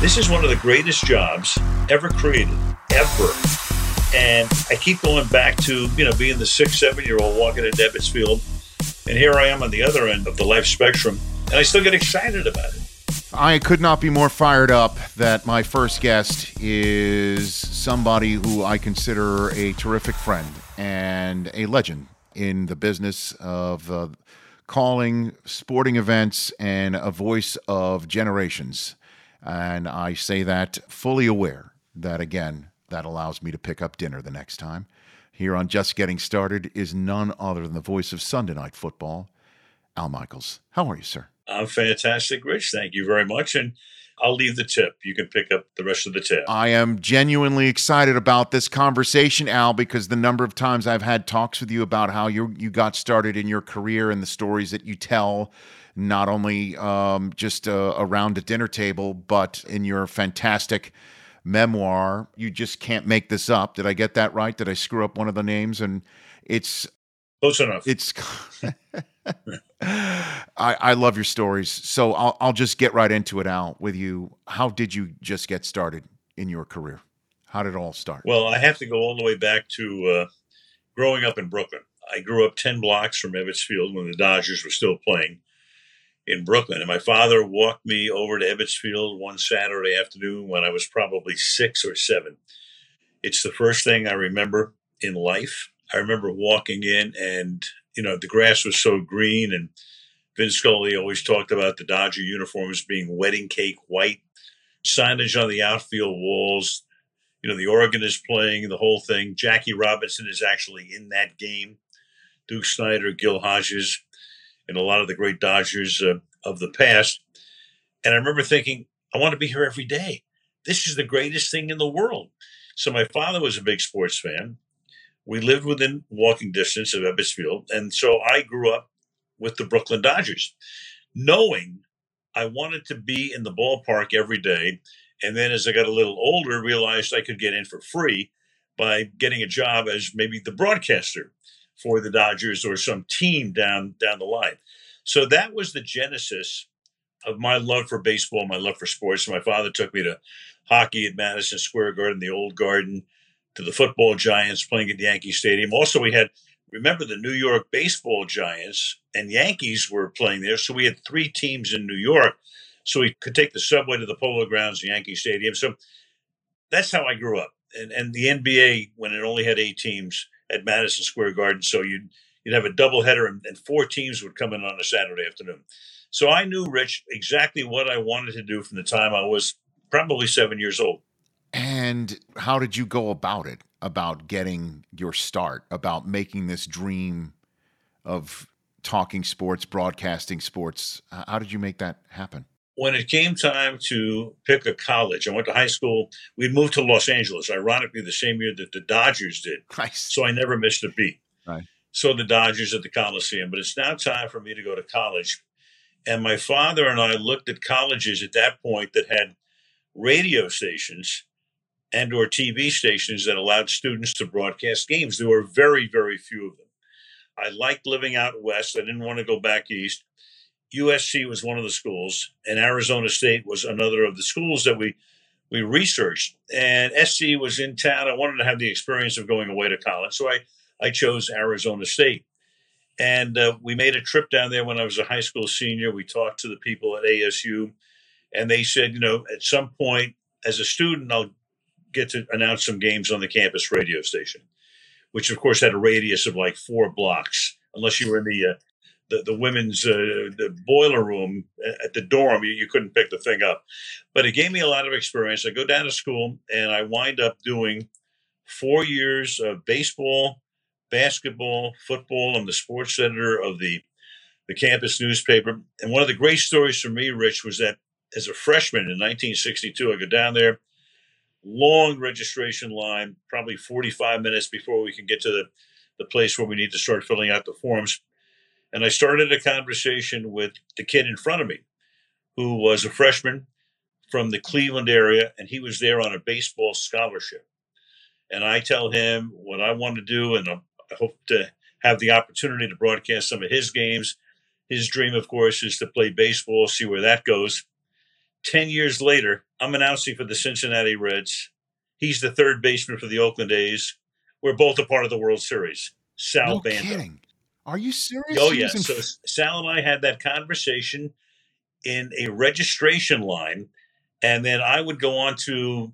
This is one of the greatest jobs ever created, ever. And I keep going back to, you know, being the six, seven year old walking in Ebbets Field. And here I am on the other end of the life spectrum, and I still get excited about it. I could not be more fired up that my first guest is somebody who I consider a terrific friend and a legend in the business of uh, calling sporting events and a voice of generations. And I say that fully aware that, again, that allows me to pick up dinner the next time. Here on Just Getting Started is none other than the voice of Sunday Night Football, Al Michaels. How are you, sir? I'm fantastic, Rich. Thank you very much. And I'll leave the tip. You can pick up the rest of the tip. I am genuinely excited about this conversation, Al, because the number of times I've had talks with you about how you you got started in your career and the stories that you tell not only um, just uh, around a dinner table, but in your fantastic memoir. You just can't make this up. Did I get that right? Did I screw up one of the names? And it's close enough. It's. I, I love your stories, so I'll I'll just get right into it, Al. With you, how did you just get started in your career? How did it all start? Well, I have to go all the way back to uh, growing up in Brooklyn. I grew up ten blocks from Ebbets Field when the Dodgers were still playing in Brooklyn. And my father walked me over to Ebbets Field one Saturday afternoon when I was probably six or seven. It's the first thing I remember in life. I remember walking in and, you know, the grass was so green and Vin Scully always talked about the Dodger uniforms being wedding cake white, signage on the outfield walls. You know, the organ is playing, the whole thing. Jackie Robinson is actually in that game. Duke Snider, Gil Hodges and a lot of the great Dodgers uh, of the past. And I remember thinking, I want to be here every day. This is the greatest thing in the world. So my father was a big sports fan. We lived within walking distance of Ebbets Field. And so I grew up with the Brooklyn Dodgers, knowing I wanted to be in the ballpark every day. And then as I got a little older, realized I could get in for free by getting a job as maybe the broadcaster for the Dodgers or some team down down the line. So that was the genesis of my love for baseball, my love for sports. My father took me to hockey at Madison Square Garden, the old garden, to the football giants playing at Yankee Stadium. Also, we had remember the New York baseball giants and Yankees were playing there. So we had three teams in New York. So we could take the subway to the Polo Grounds, Yankee Stadium. So that's how I grew up. And and the NBA, when it only had eight teams, at Madison Square Garden. So you'd you'd have a doubleheader, and, and four teams would come in on a Saturday afternoon. So I knew Rich exactly what I wanted to do from the time I was probably seven years old. And how did you go about it? About getting your start? About making this dream of talking sports, broadcasting sports? How did you make that happen? When it came time to pick a college, I went to high school. We'd moved to Los Angeles, ironically, the same year that the Dodgers did. Nice. So I never missed a beat. Right. So the Dodgers at the Coliseum. But it's now time for me to go to college. And my father and I looked at colleges at that point that had radio stations and or TV stations that allowed students to broadcast games. There were very, very few of them. I liked living out west. I didn't want to go back east. USC was one of the schools, and Arizona State was another of the schools that we we researched. And SC was in town. I wanted to have the experience of going away to college, so I I chose Arizona State. And uh, we made a trip down there when I was a high school senior. We talked to the people at ASU, and they said, you know, at some point as a student, I'll get to announce some games on the campus radio station, which of course had a radius of like four blocks, unless you were in the uh, the, the women's uh, the boiler room at the dorm. You, you couldn't pick the thing up, but it gave me a lot of experience. I go down to school and I wind up doing four years of baseball, basketball, football. I'm the sports editor of the the campus newspaper. And one of the great stories for me, Rich, was that as a freshman in 1962, I go down there, long registration line, probably 45 minutes before we can get to the, the place where we need to start filling out the forms. And I started a conversation with the kid in front of me, who was a freshman from the Cleveland area, and he was there on a baseball scholarship. And I tell him what I want to do, and I hope to have the opportunity to broadcast some of his games. His dream, of course, is to play baseball, see where that goes. 10 years later, I'm announcing for the Cincinnati Reds. He's the third baseman for the Oakland A's. We're both a part of the World Series. Sal no Bando. kidding. Are you serious? Oh, yeah. So Sal and I had that conversation in a registration line. And then I would go on to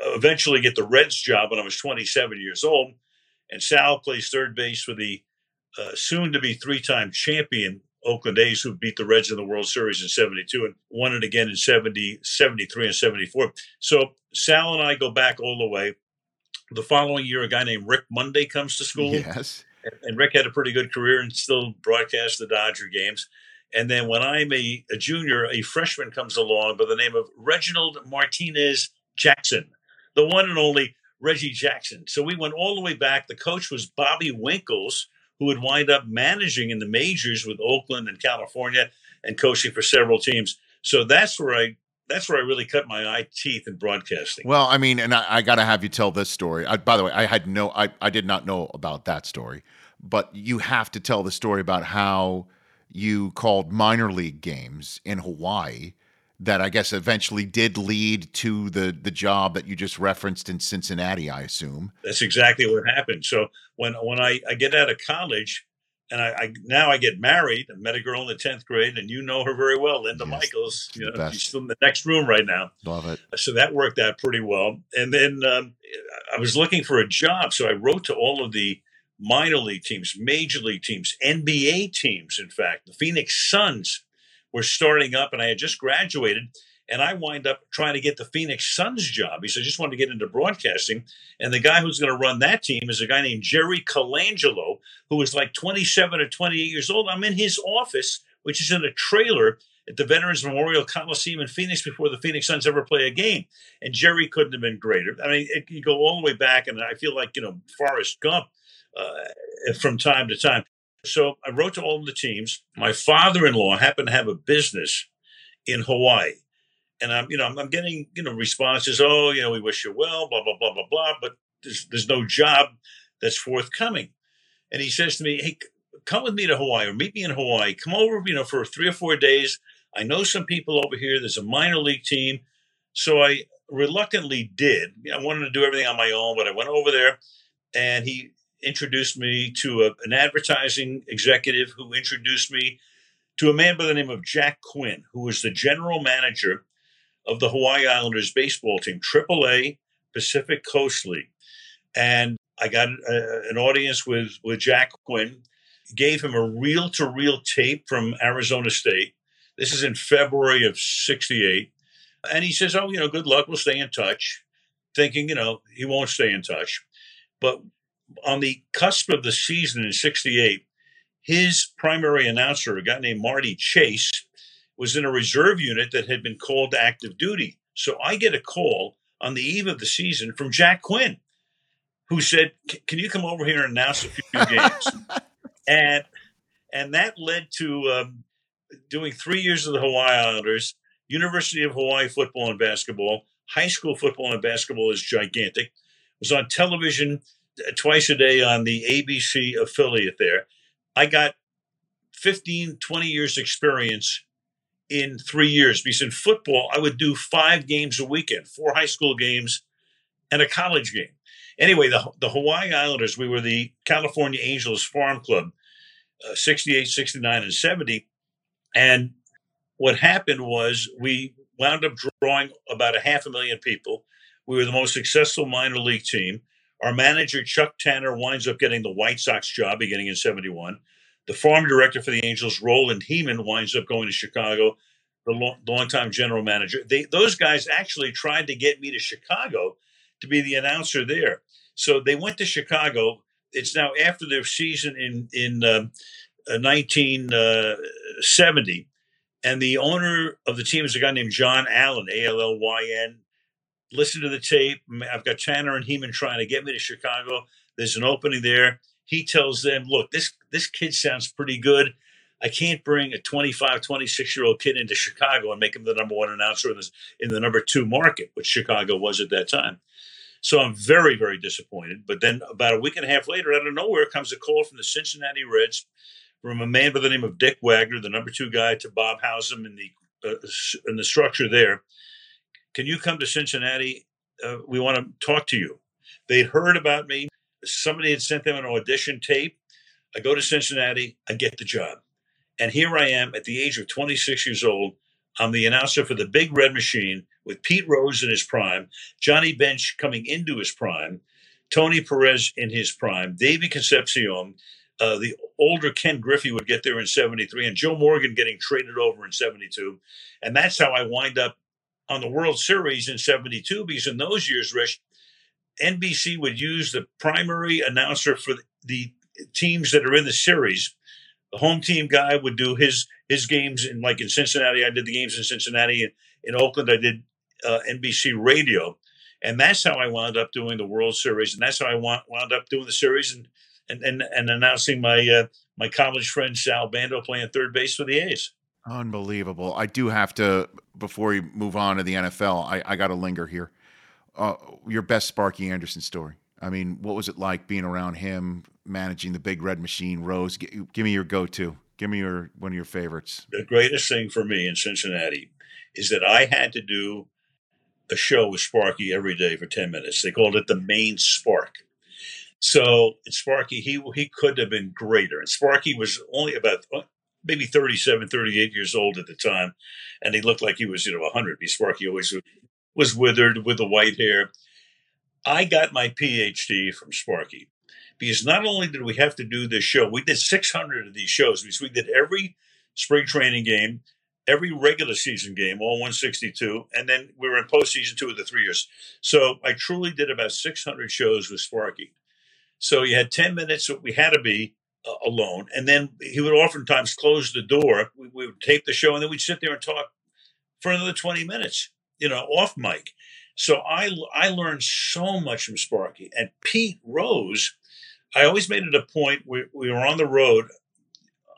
eventually get the Reds job when I was 27 years old. And Sal plays third base for the uh, soon to be three time champion Oakland A's, who beat the Reds in the World Series in 72 and won it again in 70, 73 and 74. So Sal and I go back all the way. The following year, a guy named Rick Monday comes to school yes. And Rick had a pretty good career and still broadcast the Dodger games. And then when I'm a, a junior, a freshman comes along by the name of Reginald Martinez Jackson, the one and only Reggie Jackson. So we went all the way back. The coach was Bobby Winkles, who would wind up managing in the majors with Oakland and California and coaching for several teams. So that's where I that's where I really cut my eye teeth in broadcasting. Well, I mean, and I, I got to have you tell this story. I, by the way, I had no, I, I did not know about that story, but you have to tell the story about how you called minor league games in Hawaii that I guess eventually did lead to the the job that you just referenced in Cincinnati. I assume. That's exactly what happened. So when when I, I get out of college and I, I now I get married, I met a girl in the tenth grade, and you know her very well, Linda Yes, Michaels. You know, she's still in the next room right now. Love it. So that worked out pretty well. And then um, I was looking for a job, so I wrote to all of the minor league teams, major league teams, NBA teams. In fact, the Phoenix Suns were starting up, and I had just graduated. And I wind up trying to get the Phoenix Suns job. Said, I just wanted to get into broadcasting. And the guy who's going to run that team is a guy named Jerry Colangelo, who is like 27 or 28 years old. I'm in his office, which is in a trailer at the Veterans Memorial Coliseum in Phoenix before the Phoenix Suns ever play a game. And Jerry couldn't have been greater. I mean, it, you go all the way back, and I feel like, you know, Forrest Gump uh, from time to time. So I wrote to all the teams. My father in law happened to have a business in Hawaii. And I'm, you know, I'm, I'm getting, you know, responses. Oh, you know, we wish you well, blah blah blah blah blah. But there's there's no job that's forthcoming. And he says to me, "Hey, come with me to Hawaii or meet me in Hawaii. Come over, you know, for three or four days. I know some people over here. There's a minor league team." So I reluctantly did. I wanted to do everything on my own, but I went over there, and he introduced me to a, an advertising executive who introduced me to a man by the name of Jack Quinn, who was the general manager of the Hawaii Islanders baseball team, AAA Pacific Coast League. And I got uh, an audience with, with Jack Quinn, gave him a reel to reel tape from Arizona State. This is in February of 68. And he says, Oh, you know, good luck. We'll stay in touch. Thinking, you know, he won't stay in touch. But on the cusp of the season in 68, his primary announcer, a guy named Marty Chase, was in a reserve unit that had been called to active duty. So I get a call on the eve of the season from Jack Quinn, who said, "Can you come over here and announce a few games?" and and that led to um, doing three years of the Hawaii Islanders, University of Hawaii football and basketball, high school football and basketball is gigantic. It Was on television uh, twice a day on the ABC affiliate there. I got 15, 20 years experience in three years because in football, I would do five games a weekend, four high school games and a college game. Anyway, the, the Hawaii Islanders, we were the California Angels Farm Club, uh, 68, 69, and 70. And what happened was we wound up drawing about a half a million people. We were the most successful minor league team. Our manager, Chuck Tanner, winds up getting the White Sox job beginning in 71. The farm director for the Angels, Roland Hemond, winds up going to Chicago, the long, longtime general manager. They, those guys actually tried to get me to Chicago to be the announcer there. So they went to Chicago. It's now after their season in in um, 1970, and the owner of the team is a guy named John Allyn, A L L Y N. Listen to the tape. I've got Tanner and Hemond trying to get me to Chicago. There's an opening there. He tells them, "Look, this this kid sounds pretty good. I can't bring a 25, 26 year old kid into Chicago and make him the number one announcer in the, in the number two market, which Chicago was at that time. So I'm very, very disappointed. But then about a week and a half later, out of nowhere, comes a call from the Cincinnati Reds from a man by the name of Dick Wagner, the number two guy to Bob Howsam in the uh, in the structure there. Can you come to Cincinnati? Uh, we want to talk to you. They'd heard about me. Somebody had sent them an audition tape. I go to Cincinnati. I get the job. And here I am at the age of 26 years old. I'm the announcer for the Big Red Machine with Pete Rose in his prime, Johnny Bench coming into his prime, Tony Perez in his prime, Davey Concepcion, uh, the older Ken Griffey would get there in 73, and Joe Morgan getting traded over in 72. And that's how I wind up on the World Series in 72, because in those years, Rich, NBC would use the primary announcer for the teams that are in the series the home team guy would do his his games in like in Cincinnati. I did the games in Cincinnati. In, in Oakland, I did uh, NBC Radio, and that's how I wound up doing the World Series, and that's how I wound, wound up doing the series and and and, and announcing my uh, my college friend Sal Bando playing third base for the A's. Unbelievable. I do have to before we move on to the NFL. I, I got to linger here. Uh, your best Sparky Anderson story. I mean, what was it like being around him, managing the big red machine? Rose, give, give me your go-to. Give me your one of your favorites. The greatest thing for me in Cincinnati is that I had to do a show with Sparky every day for ten minutes. They called it the main Spark. So Sparky, he he could have been greater. And Sparky was only about uh, maybe 37, 38 years old at the time, and he looked like he was you know 100. Sparky always was withered with the white hair. I got my PhD from Sparky because not only did we have to do this show, we did 600 of these shows because we did every spring training game, every regular season game, all 162, and then we were in postseason two of the three years. So I truly did about 600 shows with Sparky. So you had 10 minutes we had to be uh, alone, and then he would oftentimes close the door. We, we would tape the show, and then we'd sit there and talk for another 20 minutes, you know, off mic. So I I learned so much from Sparky and Pete Rose. I always made it a point. We we were on the road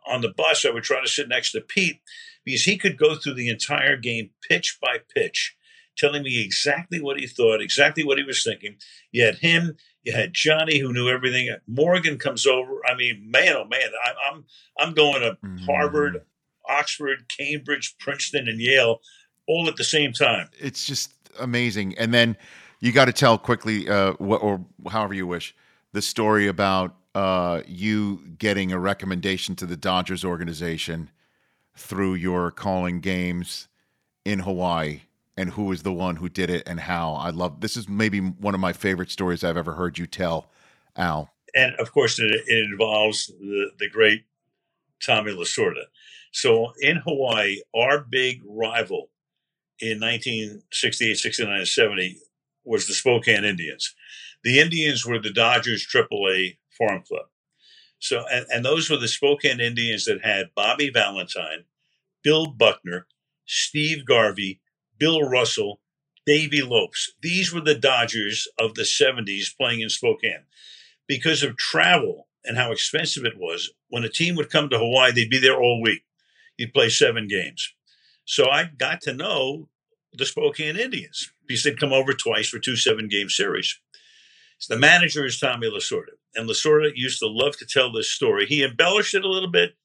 on the bus. I would try to sit next to Pete because he could go through the entire game pitch by pitch, telling me exactly what he thought, exactly what he was thinking. You had him. You had Johnny, who knew everything. Morgan comes over. I mean, man, oh man, I, I'm I'm going to mm-hmm. Harvard, Oxford, Cambridge, Princeton, and Yale all at the same time. It's just amazing. And then you got to tell quickly, uh, wh- or however you wish, the story about uh, you getting a recommendation to the Dodgers organization through your calling games in Hawaii and who was the one who did it and how. I love this is maybe one of my favorite stories I've ever heard you tell, Al. And of course, it, it involves the, the great Tommy Lasorda. So in Hawaii, our big rival in 1968, 69, and 70 was the Spokane Indians. The Indians were the Dodgers AAA farm club. So, and, and those were the Spokane Indians that had Bobby Valentine, Bill Buckner, Steve Garvey, Bill Russell, Davey Lopes. These were the Dodgers of the 70s playing in Spokane. Because of travel and how expensive it was, when a team would come to Hawaii, they'd be there all week. You'd play seven games. So I got to know the Spokane Indians because they'd come over twice for two seven game series. So the manager is Tommy Lasorda. And Lasorda used to love to tell this story. He embellished it a little bit,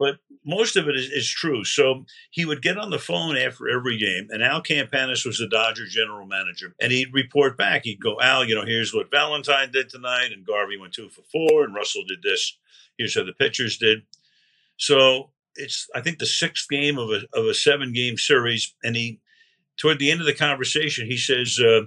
but most of it is, is, true. So he would get on the phone after every game, and Al Campanis was the Dodger general manager, and he'd report back. He'd go, Al, you know, here's what Valentine did tonight, and Garvey went two for four, and Russell did this. Here's how the pitchers did. So it's I think the sixth game of a of a seven game series, and he toward the end of the conversation he says, uh,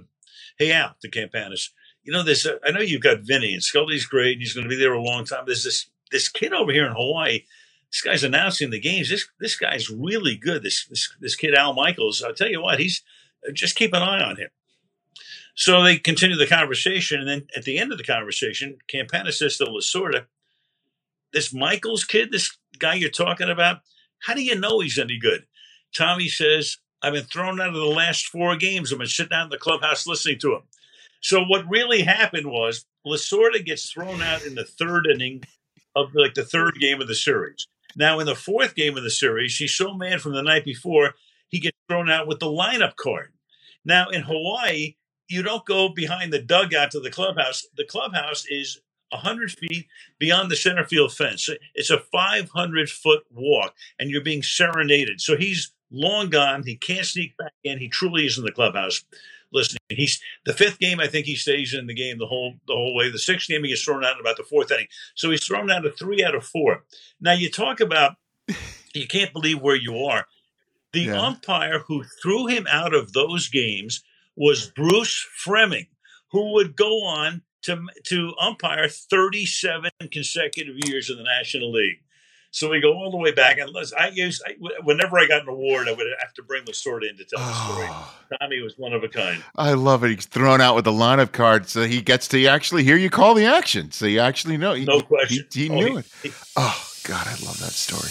"Hey Al, to Campanis, you know this. Uh, I know you've got Vinny and Scully's great, and he's going to be there a long time. There's this this kid over here in Hawaii. This guy's announcing the games. This this guy's really good. This this this kid Al Michaels. I'll tell you what, he's uh, just keep an eye on him." So they continue the conversation, and then at the end of the conversation, Campanis says to Lasorda, this Michaels kid, this guy you're talking about, how do you know he's any good? Tommy says, I've been thrown out of the last four games. I've been sitting down in the clubhouse listening to him. So what really happened was Lasorda gets thrown out in the third inning of like the third game of the series. Now in the fourth game of the series, he's so mad from the night before, he gets thrown out with the lineup card. Now in Hawaii, you don't go behind the dugout to the clubhouse. The clubhouse is 100 feet beyond the center field fence. It's a 500 foot walk, and you're being serenaded. So he's long gone. He can't sneak back in. He truly is in the clubhouse listening. He's the fifth game. I think he stays in the game the whole the whole way. The sixth game he gets thrown out in about the fourth inning. So he's thrown out of three out of four. Now you talk about you can't believe where you are. The Yeah. umpire who threw him out of those games was Bruce Froemming, who would go on to to umpire 37 consecutive years in the National League. So we go all the way back, and I use I, whenever I got an award, I would have to bring the story in to tell the story. Oh, Tommy was one of a kind. I love it. He's thrown out with the lineup card, so he gets to actually hear you call the action. So you actually know. He, No question. He, Oh, knew he- it. he- Oh God, I love that story.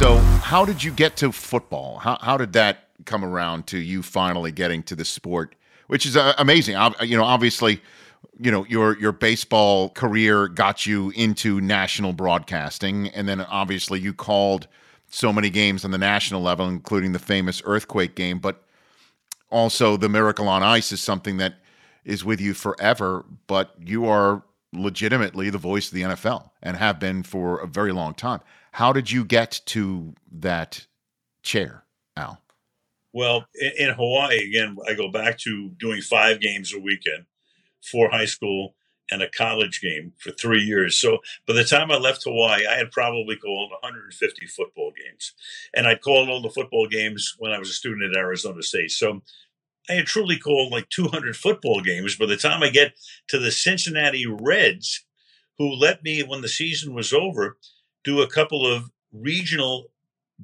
So, how did you get to football? How how did that come around to you finally getting to the sport, which is uh, amazing? Ob- You know, obviously, you know your your baseball career got you into national broadcasting, and then obviously you called so many games on the national level, including the famous earthquake game. But also, the Miracle on Ice is something that is with you forever. But you are legitimately the voice of the NFL and have been for a very long time. How did you get to that chair, Al? Well, in, in Hawaii, again, I go back to doing five games a weekend, four high school and a college game for three years. So by the time I left Hawaii, I had probably called 150 football games. And I'd called all the football games when I was a student at Arizona State. So I had truly called like 200 football games. By the time I get to the Cincinnati Reds, who let me, when the season was over, do a couple of regional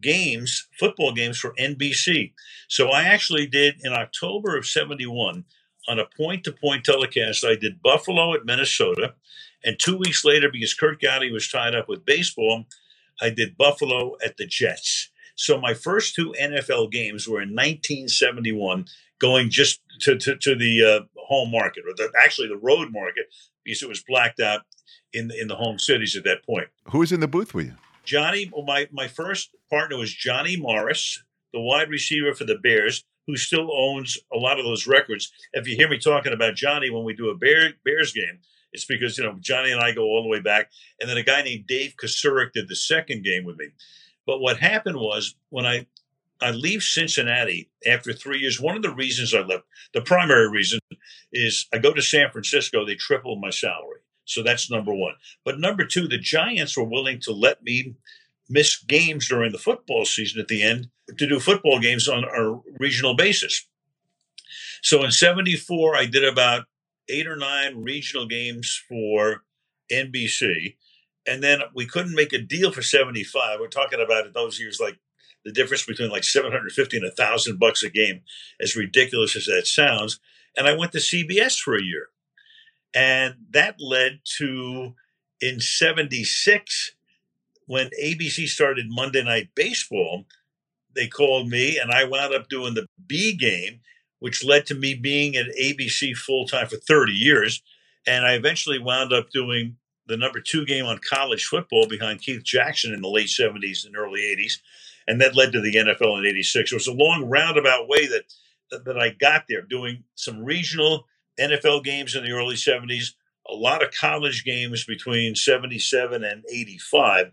games, football games for NBC. So I actually did in October of 71 on a point to point telecast. I did Buffalo at Minnesota. And two weeks later, because Curt Gowdy was tied up with baseball, I did Buffalo at the Jets. So my first two NFL games were in 1971, going just to, to, to the uh, home market, or the, actually the road market, because it was blacked out in, in the home cities at that point. Who was in the booth with you? Johnny, my, my first partner was Johnny Morris, the wide receiver for the Bears, who still owns a lot of those records. If you hear me talking about Johnny when we do a Bear, Bears game, it's because, you know, Johnny and I go all the way back. And then a guy named Dave Kasurik did the second game with me. But what happened was when I I leave Cincinnati after three years, one of the reasons I left, the primary reason is I go to San Francisco, they tripled my salary. So that's number one. But number two, the Giants were willing to let me miss games during the football season at the end to do football games on a regional basis. So in 74, I did about eight or nine regional games for NBC. And then we couldn't make a deal for 75. We're talking about in those years like the difference between like 750 and a thousand bucks a game, as ridiculous as that sounds. And I went to CBS for a year. And that led to in 76, when ABC started Monday Night Baseball, they called me and I wound up doing the B game, which led to me being at ABC full time for 30 years. And I eventually wound up doing the number two game on college football behind Keith Jackson in the late 70s and early 80s. And that led to the NFL in 86. It was a long roundabout way that, that, that I got there, doing some regional NFL games in the early 70s, a lot of college games between 77 and 85,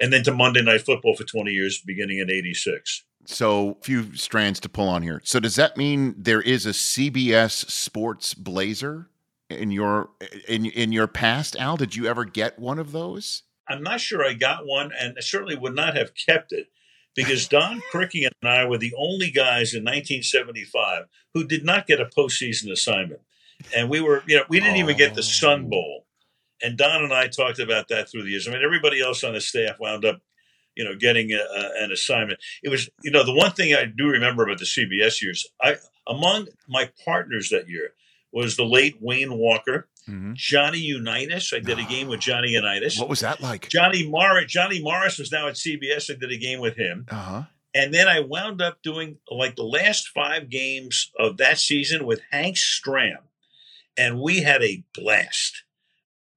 and then to Monday Night Football for 20 years, beginning in 86. So, few strands to pull on here. So, does that mean there is a CBS Sports Blazer in your in in your past, Al? Did you ever get one of those? I'm not sure I got one, and I certainly would not have kept it because Don Criqui and I were the only guys in 1975 who did not get a postseason assignment, and we were, you know, we didn't even get the Sun Oh. Bowl. And Don and I talked about that through the years. I mean, everybody else on the staff wound up, you know, getting a, a, an assignment. It was, you know, the one thing I do remember about the CBS years, I among my partners that year was the late Wayne Walker, Mhm. Johnny Unitas. I did a game with Johnny Unitas. What was that like? Johnny Morris. Johnny Morris was now at CBS. I did a game with him, Uh huh. and then I wound up doing like the last five games of that season with Hank Stram, and we had a blast.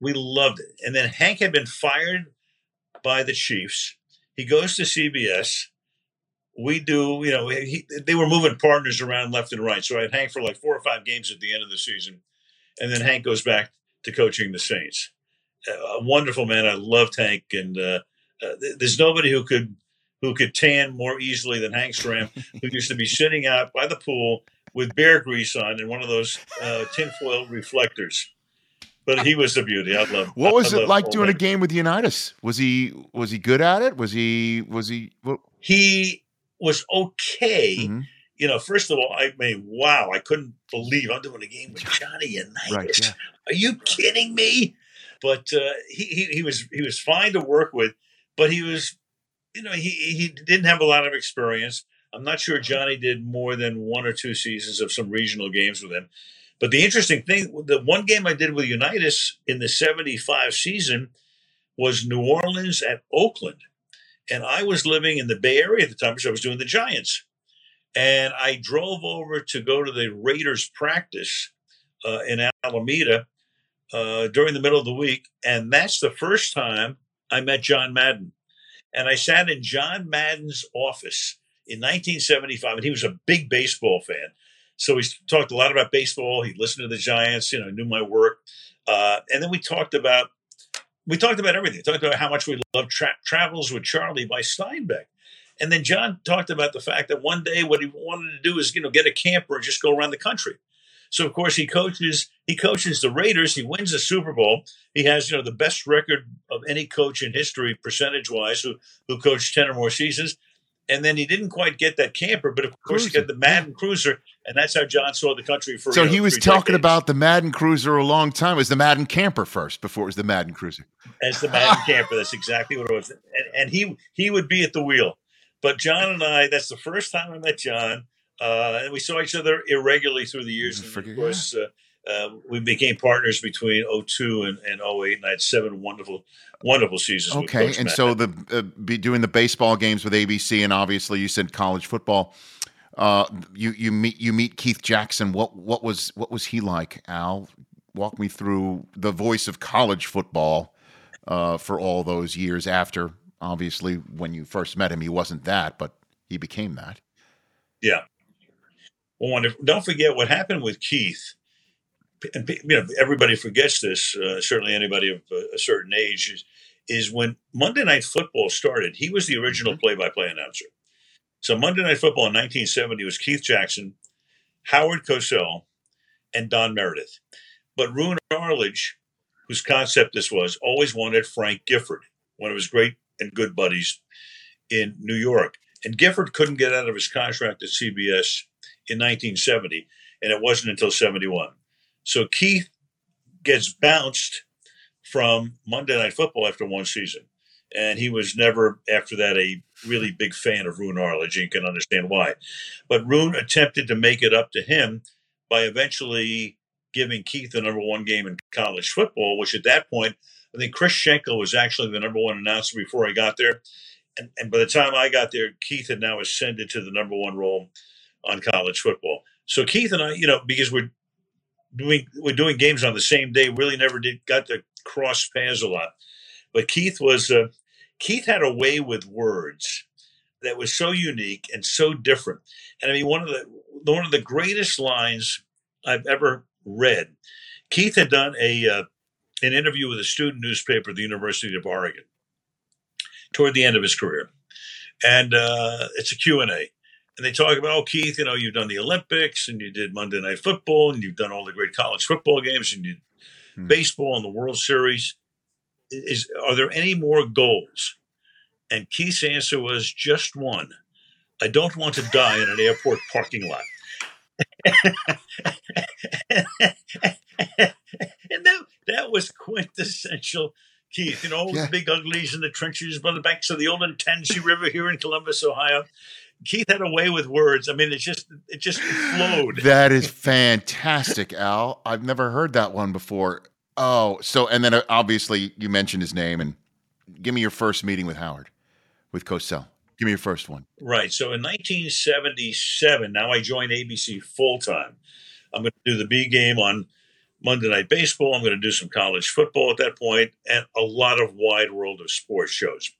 We loved it. And then Hank had been fired by the Chiefs. He goes to CBS. We do, you know, he, they were moving partners around left and right. So I had Hank for like four or five games at the end of the season. And then Hank goes back to coaching the Saints. Uh, a wonderful man. I loved Hank. And uh, uh, there's nobody who could who could tan more easily than Hank Stram, who used to be sitting out by the pool with bear grease on and one of those uh, tinfoil reflectors. But he was a beauty. I love. What was it like doing a game with Unitas? Was he was he good at it? Was he was he? What, He was okay. Mhm. You know, first of all, I mean, wow, I couldn't believe I'm doing a game with Johnny Unitas. Right, yeah. Are you kidding me? But uh, he, he he was he was fine to work with, but he was, you know, he he didn't have a lot of experience. I'm not sure Johnny did more than one or two seasons of some regional games with him. But the interesting thing, the one game I did with Unitas in the 75 season was New Orleans at Oakland. And I was living in the Bay Area at the time because I was doing the Giants. And I drove over to go to the Raiders practice uh, in Alameda uh, during the middle of the week. And that's the first time I met John Madden. And I sat in John Madden's office in 1975, and he was a big baseball fan. So we talked a lot about baseball. He listened to the Giants, you know, knew my work. Uh, and then we talked about we talked about everything. We talked about how much we love tra- Travels with Charlie by Steinbeck. And then John talked about the fact that one day what he wanted to do is, you know, get a camper and just go around the country. So of course he coaches he coaches the Raiders. He wins the Super Bowl. He has you know the best record of any coach in history percentage wise who who coached ten or more seasons. And then he didn't quite get that camper, but of course he got the Madden Cruiser, and that's how John saw the country for. So you know, he was talking decades. about the Madden Cruiser a long time. It was the Madden Camper first before it was the Madden Cruiser. as the Madden camper. That's exactly what it was. And, and he he would be at the wheel. But John and I, that's the first time I met John. Uh, and we saw each other irregularly through the years. And of course, uh, uh, we became partners between 02 and, and 08, and I had seven wonderful, wonderful seasons. with Okay, and Matt. so the uh, be doing the baseball games with ABC, and obviously you said college football. Uh, you you meet you meet Keith Jackson. What what was what was he like? Al, walk me through the voice of college football uh, for all those years after. Obviously, when you first met him, he wasn't that, but he became that. Yeah. Well, don't forget what happened with Keith. And you know, everybody forgets this. Uh, certainly, anybody of a, a certain age is, is when Monday Night Football started. He was the original play-by-play announcer. So Monday Night Football in 1970 was Keith Jackson, Howard Cosell, and Don Meredith. But Roone Arledge, whose concept this was, always wanted Frank Gifford, one of his great and good buddies in New York. And Gifford couldn't get out of his contract at CBS in 1970, and it wasn't until 71. So Keith gets bounced from Monday Night Football after one season. And he was never, after that, a really big fan of Roone Arledge. You can understand why. But Roone attempted to make it up to him by eventually giving Keith the number one game in college football, which at that point, I think Chris Schenkel was actually the number one announcer before I got there. And, and by the time I got there, Keith had now ascended to the number one role on college football. So Keith and I, you know, because we're doing we're doing games on the same day, really never did got to cross paths a lot. But Keith was uh, Keith had a way with words that was so unique and so different. And I mean, one of the one of the greatest lines I've ever read. Keith had done a uh, an interview with a student newspaper at the University of Oregon toward the end of his career. and uh, it's a Q and A, and they talk about, oh, Keith, you know, you've done the Olympics and you did Monday Night Football and you've done all the great college football games and you hmm. baseball and the World Series. Is are there any more goals? And Keith's answer was just one. I don't want to die in an airport parking lot. and that, that was quintessential Keith. You know, yeah. the big uglies in the trenches by the banks of the old Tennessee River here in Columbus, Ohio. Keith had a way with words. I mean, it just it just flowed. That is fantastic, Al. I've never heard that one before. Oh, so and then uh, obviously you mentioned his name and give me your first meeting with Howard, with Cosell. Give me your first one. Right. So in 1977, now I joined ABC full time. I'm going to do the B game on Monday Night Baseball. I'm going to do some college football at that point, and a lot of wide world of sports shows.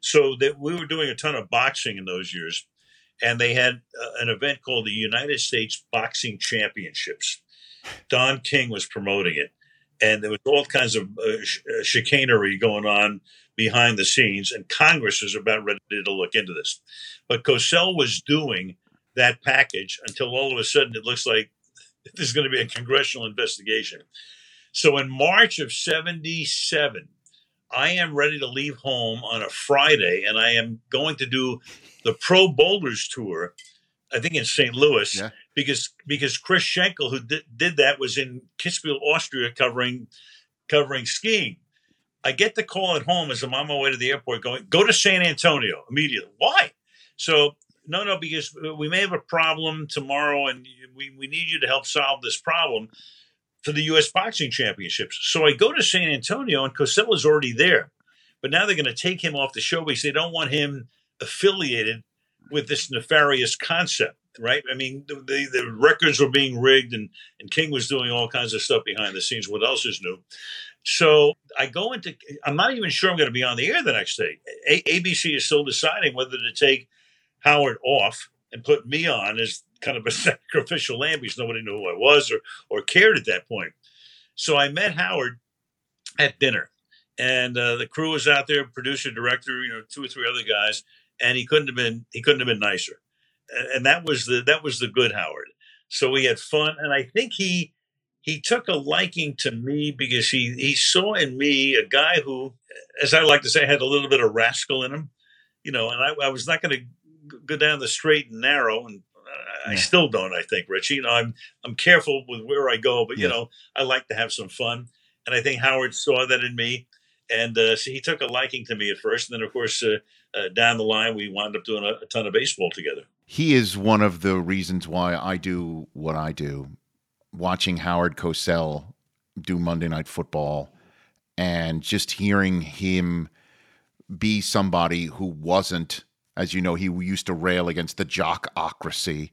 So that we were doing a ton of boxing in those years, and they had uh, an event called the United States Boxing Championships. Don King was promoting it, and there was all kinds of uh, uh, chicanery going on behind the scenes, and Congress was about ready to look into this. But Cosell was doing that package until all of a sudden it looks like there's going to be a congressional investigation. So in March of 77, I am ready to leave home on a Friday, and I am going to do the Pro Bowlers Tour, I think in St. Louis, yeah. because because Chris Schenkel, who did, did that, was in Kitzbühel, Austria, covering covering skiing. I get the call at home as I'm on my way to the airport going, go to San Antonio immediately. Why? So, no, no, because we may have a problem tomorrow and we, we need you to help solve this problem for the U.S. Boxing Championships. So I go to San Antonio and Cosella's already there. But now they're going to take him off the show because they don't want him affiliated with this nefarious concept, right? I mean, the, the, records were being rigged and, and King was doing all kinds of stuff behind the scenes. What else is new? So I go into, I'm not even sure I'm going to be on the air the next day. A- ABC is still deciding whether to take Howard off and put me on as kind of a sacrificial lamb because nobody knew who I was or, or cared at that point. So I met Howard at dinner and uh, the crew was out there, producer, director, you know, two or three other guys, and he couldn't have been he couldn't have been nicer, and, that was the that was the good Howard. So we had fun, and I think he he took a liking to me because he he saw in me a guy who, as I like to say, had a little bit of rascal in him, you know. And I, I was not going to go down the straight and narrow, and I yeah. still don't. I think, Richie. You know, I'm I'm careful with where I go, but you know, I like to have some fun, and I think Howard saw that in me, and uh, so he took a liking to me at first, and then of course. Uh, uh, down the line, we wound up doing a, a ton of baseball together. He is one of the reasons why I do what I do watching Howard Cosell do Monday Night Football and just hearing him be somebody who wasn't, as you know, he used to rail against the jockocracy,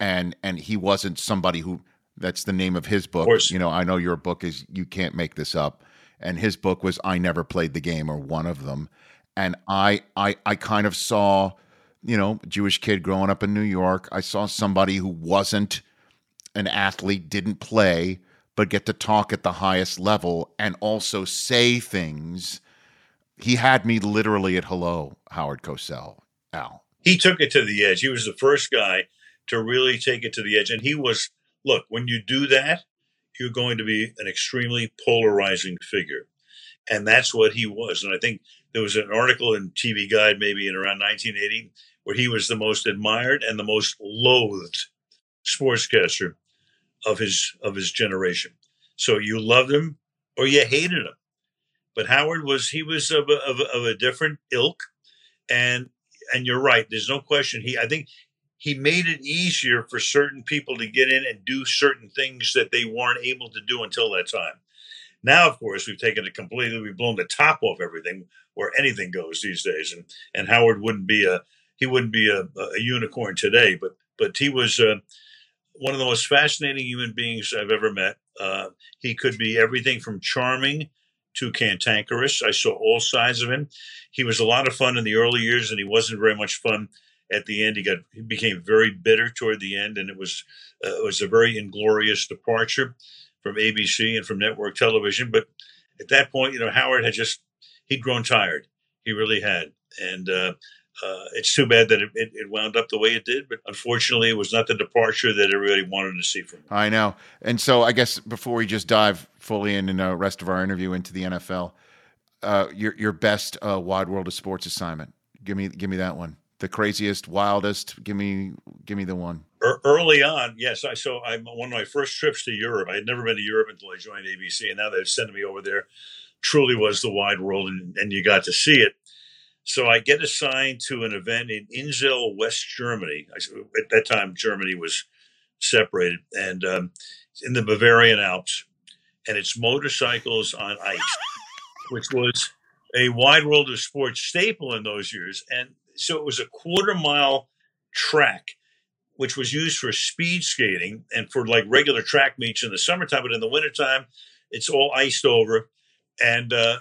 and and he wasn't somebody who. That's the name of his book. Of you know, I know your book is "You Can't Make This Up," and his book was "I Never Played the Game" or one of them. And I, I, I kind of saw, you know, Jewish kid growing up in New York. I saw somebody who wasn't an athlete didn't play but get to talk at the highest level and also say things. He had me literally at hello, Howard Cosell, Al. He took it to the edge. He was the first guy to really take it to the edge. And he was, look, when you do that, you're going to be an extremely polarizing figure. And that's what he was. And I think there was an article in TV Guide, maybe in around 1980, where he was the most admired and the most loathed sportscaster of his of his generation. So you loved him or you hated him. But Howard was he was of a, of a, of a different ilk, and and you're right. There's no question. He I think he made it easier for certain people to get in and do certain things that they weren't able to do until that time. Now, of course, we've taken it completely. We've blown the top off everything, where anything goes these days. And and Howard wouldn't be a he wouldn't be a, a unicorn today, but but he was. Uh, one of the most fascinating human beings I've ever met. Uh, he could be everything from charming to cantankerous. I saw all sides of him. He was a lot of fun in the early years, and he wasn't very much fun at the end. He got he became very bitter toward the end, and it was uh, it was a very inglorious departure from ABC and from network television. But at that point, you know, Howard had just he'd grown tired. He really had, and uh, uh, it's too bad that it, it, wound up the way it did, but unfortunately, it was not the departure that everybody wanted to see from him. I know. And so, I guess before we just dive fully in, in the rest of our interview into the NFL, uh, your your best uh, wide world of sports assignment. Give me give me that one. The craziest, wildest. Give me give me the one. Early on, yes. I so I one of my first trips to Europe. I had never been to Europe until I joined ABC, and now they're sending me over there. Truly was the wide world, and, and you got to see it. So I get assigned to an event in Inzell, West Germany. At that time, Germany was separated, and um, in the Bavarian Alps, and it's motorcycles on ice, which was a wide world of sports staple in those years. And so it was a quarter mile track, which was used for speed skating and for like regular track meets in the summertime. But in the wintertime, it's all iced over. And uh,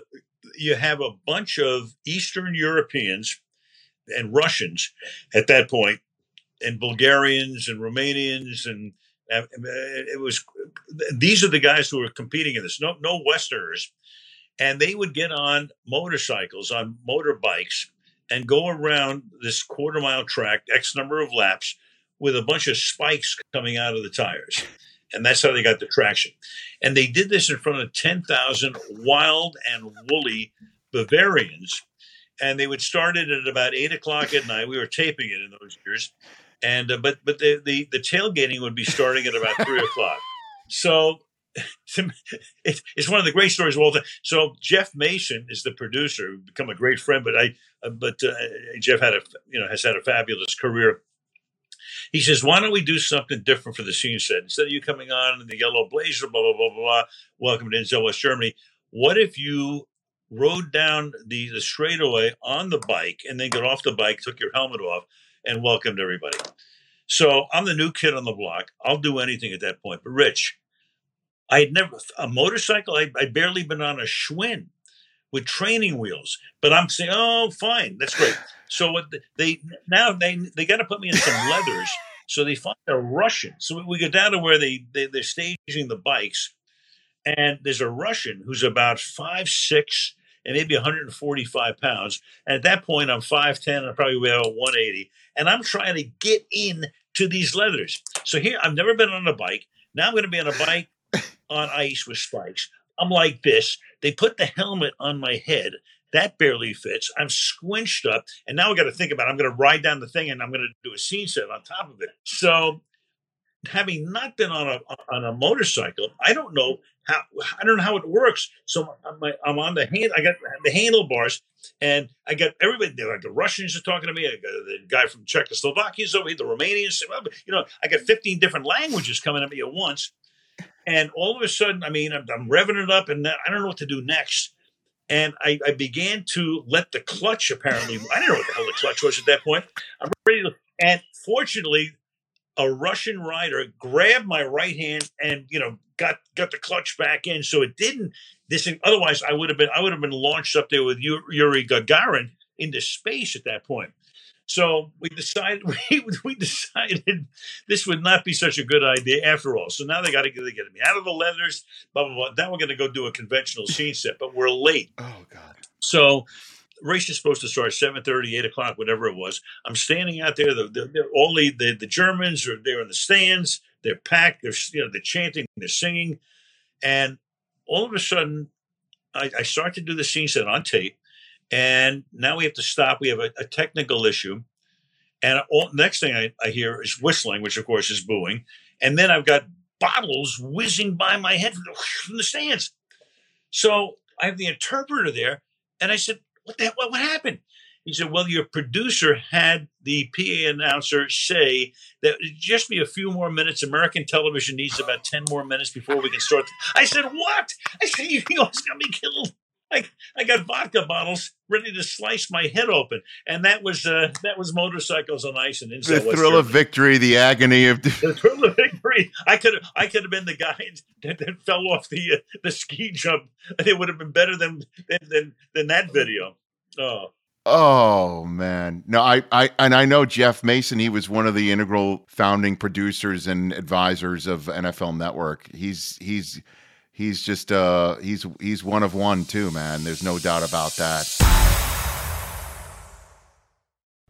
you have a bunch of Eastern Europeans and Russians at that point, and Bulgarians and Romanians and uh, it was these are the guys who were competing in this. No no westerners. And they would get on motorcycles on motorbikes and go around this quarter mile track x number of laps with a bunch of spikes coming out of the tires and that's how they got the traction. And they did this in front of 10,000 wild and woolly Bavarians. And they would start it at about eight o'clock at night. We were taping it in those years. And, uh, but, but the, the, the tailgating would be starting at about three o'clock. So it's one of the great stories of all time. So Jeff Mason is the producer, become a great friend, but I, uh, but uh, Jeff had a, you know, has had a fabulous career he says, why don't we do something different for the scene set? Instead of you coming on in the yellow blazer, blah, blah, blah, blah, blah, welcome to Inzell, West Germany. What if you rode down the, the straightaway on the bike and then got off the bike, took your helmet off, and welcomed everybody? So I'm the new kid on the block. I'll do anything at that point. But Rich, I had never, a motorcycle, I, I'd barely been on a Schwinn with training wheels. But I'm saying, oh, fine, that's great. So what they now they they got to put me in some leathers. So they find a Russian. So we go down to where they, they they're staging the bikes, and there's a Russian who's about five six and maybe 145 pounds. And at that point, I'm 5'10 I probably weigh about 180. And I'm trying to get in to these leathers. So here, I've never been on a bike. Now I'm going to be on a bike on ice with spikes. I'm like this. They put the helmet on my head. That barely fits. I'm squinched up. And now I got to think about it. I'm going to ride down the thing and I'm going to do a scene set on top of it. So having not been on a on a motorcycle, I don't know how I don't know how it works. So I'm, I'm on the hand. I got the handlebars, and I got everybody. There like the Russians are talking to me. I got the guy from Czechoslovakia over here. The Romanians. You know, I got 15 different languages coming at me at once. And all of a sudden, I mean, I'm, I'm revving it up, and I don't know what to do next. And I, I, began to let the clutch. Apparently, I didn't know what the hell the clutch was at that point. I'm ready to, and fortunately, a Russian rider grabbed my right hand and you know got got the clutch back in, so it didn't. This thing, otherwise, I would have been I would have been launched up there with Yuri Gagarin into space at that point. So we decided we, we decided this would not be such a good idea after all. So now they got to get, get me out of the leathers. Blah blah blah. Now we're going to go do a conventional scene set, but we're late. Oh God! So race is supposed to start 7.30 8 o'clock whatever it was i'm standing out there the, the, all the, the, the germans are there in the stands they're packed they're you know they're chanting they're singing and all of a sudden i, I start to do the scene set on tape and now we have to stop. We have a, a technical issue. And all, next thing I, I, hear is whistling, which of course is booing. And then I've got bottles whizzing by my head from the, stands. So I have the interpreter there. And I said, what the hell, what, what happened? He said, well, your producer had the PA announcer say that just be a few more minutes. American television needs about 10 more minutes before we can start. I said, what? I said, you almost got me killed. I, I got vodka bottles ready to slice my head open, and that was uh, that was motorcycles on ice and the thrill of victory, the agony of the thrill of victory. I could I could have been the guy that, that fell off the uh, the ski jump, it would have been better than than than, than that video. Oh. Oh man. No, I, I and I know Jeff Mason, he was one of the integral founding producers and advisors of NFL Network. He's he's he's just uh he's he's one of one too, man. There's no doubt about that.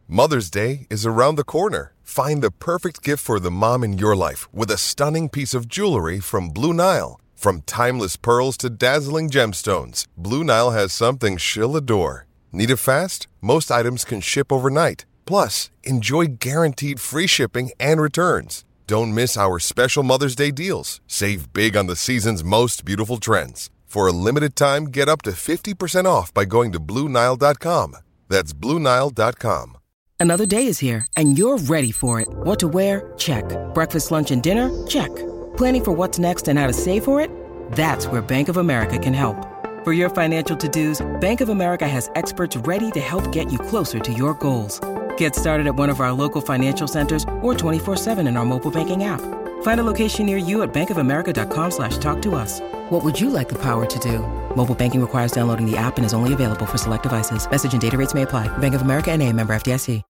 Mother's Day is around the corner. Find the perfect gift for the mom in your life with a stunning piece of jewelry from Blue Nile. From timeless pearls to dazzling gemstones, Blue Nile has something she'll adore. Need it fast? Most items can ship overnight. Plus, enjoy guaranteed free shipping and returns. Don't miss our special Mother's Day deals. Save big on the season's most beautiful trends. For a limited time, get up to 50% off by going to BlueNile.com. That's BlueNile.com. Another day is here, and you're ready for it. What to wear? Check. Breakfast, lunch, and dinner? Check. Planning for what's next and how to save for it? That's where Bank of America can help. For your financial to dos, Bank of America has experts ready to help get you closer to your goals. Get started at one of our local financial centers or 24-7 in our mobile banking app. Find a location near you at bankofamerica.com slash talk to us. What would you like the power to do? Mobile banking requires downloading the app and is only available for select devices. Message and data rates may apply. Bank of America and a member FDIC.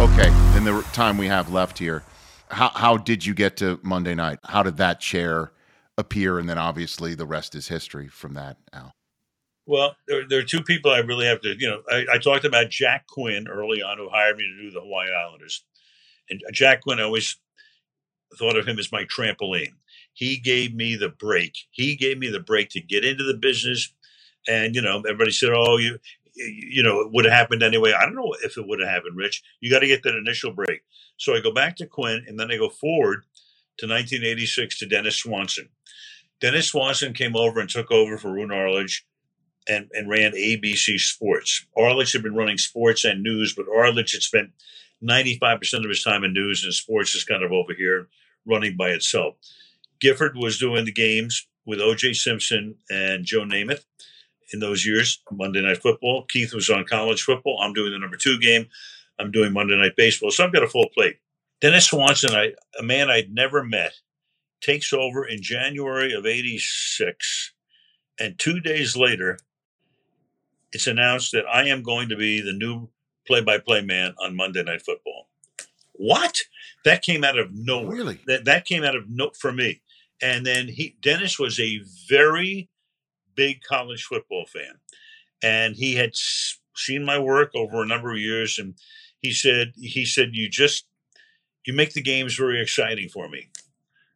Okay, in the time we have left here, how how did you get to Monday night? How did that chair appear? And then obviously the rest is history from that, Al. Well, there, there are two people I really have to, you know, I, I talked about Jack Quinn early on, who hired me to do the Hawaii Islanders. And Jack Quinn, I always thought of him as my trampoline. He gave me the break. He gave me the break to get into the business. And, you know, everybody said, oh, you, you know, it would have happened anyway. I don't know if it would have happened, Rich. You got to get that initial break. So I go back to Quinn and then I go forward to 1986 to Dennis Swanson. Dennis Swanson came over and took over for Roone Arledge and, and ran ABC Sports. Arledge had been running sports and news, but Arledge had spent 95% of his time in news and sports is kind of over here running by itself. Gifford was doing the games with O.J. Simpson and Joe Namath in those years, Monday Night Football. Keith was on college football. I'm doing the number two game. I'm doing Monday Night Baseball. So I've got a full plate. Dennis Swanson, I, a man I'd never met, takes over in January of 86. And two days later, it's announced that I am going to be the new play by play man on Monday Night Football. What? That came out of nowhere. Really? That, that came out of no for me. And then he, Dennis was a very big college football fan. And he had s- seen my work over a number of years. And he said, he said, you just, you make the games very exciting for me.